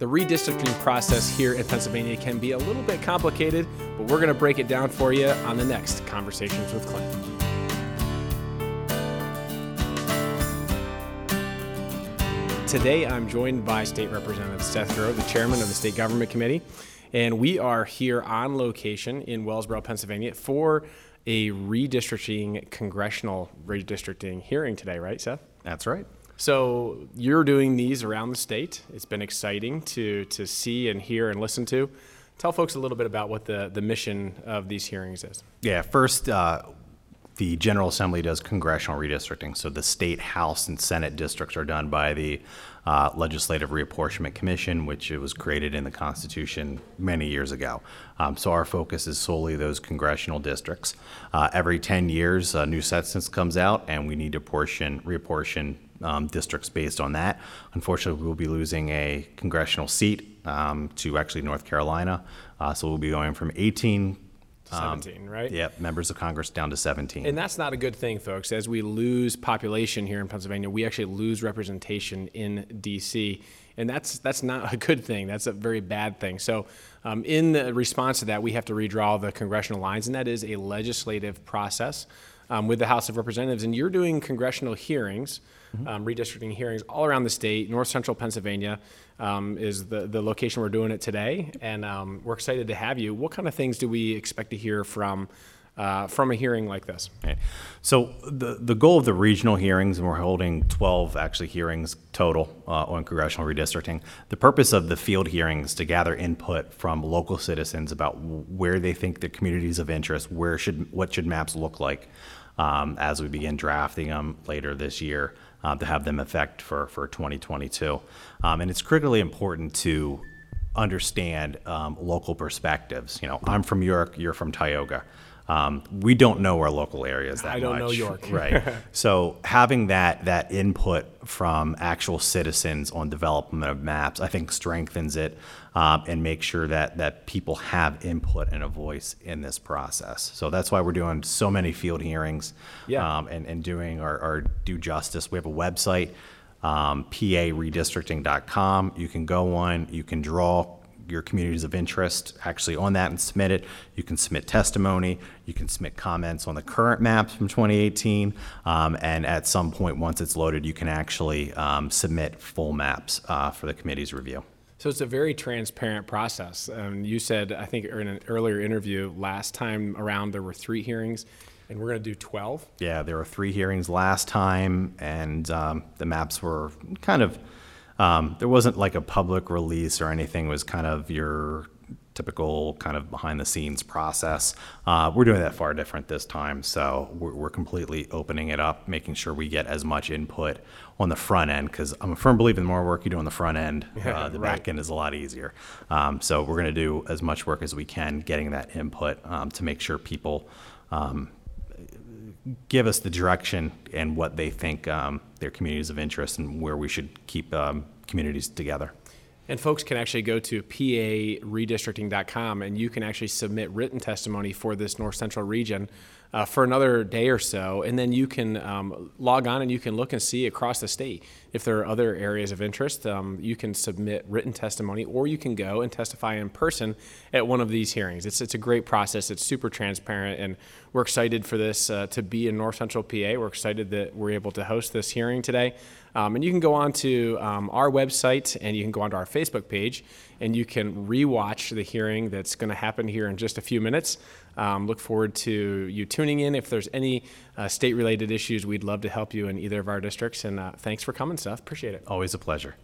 The redistricting process here in Pennsylvania can be a little bit complicated, but we're going to break it down for you on the next Conversations with Clint. Today, I'm joined by State Representative Seth Grove, the chairman of the State Government Committee, and we are here on location in Wellsboro, Pennsylvania for a redistricting, congressional redistricting hearing today, right, Seth? That's right. So you're doing these around the state. It's been exciting to to see and hear and listen to. Tell folks a little bit about what the, the mission of these hearings is. Yeah, first, uh, the General Assembly does congressional redistricting. So the state House and Senate districts are done by the uh, Legislative Reapportionment Commission, which it was created in the Constitution many years ago. Um, so our focus is solely those congressional districts. Uh, every 10 years, a new census comes out, and we need to portion, reapportion um, districts based on that. Unfortunately, we'll be losing a congressional seat um, to actually North Carolina. Uh, so we'll be going from 18 17, right? Yep, members of Congress down to 17. And that's not a good thing, folks. As we lose population here in Pennsylvania, we actually lose representation in D.C., and that's that's not a good thing. That's a very bad thing. So, um, in the response to that, we have to redraw the congressional lines, and that is a legislative process um, with the House of Representatives. And you're doing congressional hearings, um, redistricting hearings all around the state. North Central Pennsylvania um, is the, the location we're doing it today, and um, we're excited to have you. What kind of things do we expect to hear from? Uh, from a hearing like this. Okay. So the, the goal of the regional hearings, and we're holding 12 actually hearings total uh, on congressional redistricting. The purpose of the field hearings to gather input from local citizens about where they think the communities of interest, where should what should maps look like um, as we begin drafting them later this year uh, to have them effect for for 2022. Um, and it's critically important to understand um, local perspectives. You know, I'm from York, you're from Tioga. Um, we don't know our local areas that much. I don't much. know York. right? So having that that input from actual citizens on development of maps, I think strengthens it um, and makes sure that that people have input and a voice in this process. So that's why we're doing so many field hearings Yeah. um, and, and doing our, our due justice. We have a website, um, paredistricting.com. You can go on, you can draw your communities of interest actually on that and submit it. You can submit testimony. You can submit comments on the current maps from 2018. Um, and at some point, once it's loaded, you can actually um, submit full maps uh, for the committee's review. So it's a very transparent process. Um, you said, I think in an earlier interview last time around, there were three hearings, and we're going to do 12. Yeah, there were three hearings last time, and um, the maps were kind of, um, there wasn't like a public release or anything. It was kind of your typical kind of behind the scenes process. Uh, we're doing that far different this time, so we're, we're completely opening it up, making sure we get as much input on the front end, because I'm a firm believer the more work you do on the front end, uh, the right. back end is a lot easier. Um, so we're going to do as much work as we can getting that input um, to make sure people um, give us the direction and what they think um, their communities of interest and where we should keep um, communities together. And folks can actually go to paredistricting.com and you can actually submit written testimony for this North Central region uh, for another day or so. And then you can um, log on and you can look and see across the state if there are other areas of interest. Um, you can submit written testimony or you can go and testify in person at one of these hearings. It's, it's a great process, it's super transparent, and we're excited for this uh, to be in North Central PA. We're excited that we're able to host this hearing today. Um, and you can go on to um, our website and you can go onto our Facebook page and you can rewatch the hearing that's going to happen here in just a few minutes. Um, look forward to you tuning in. If there's any uh, state related issues, we'd love to help you in either of our districts. And uh, thanks for coming, Seth. Appreciate it. Always a pleasure.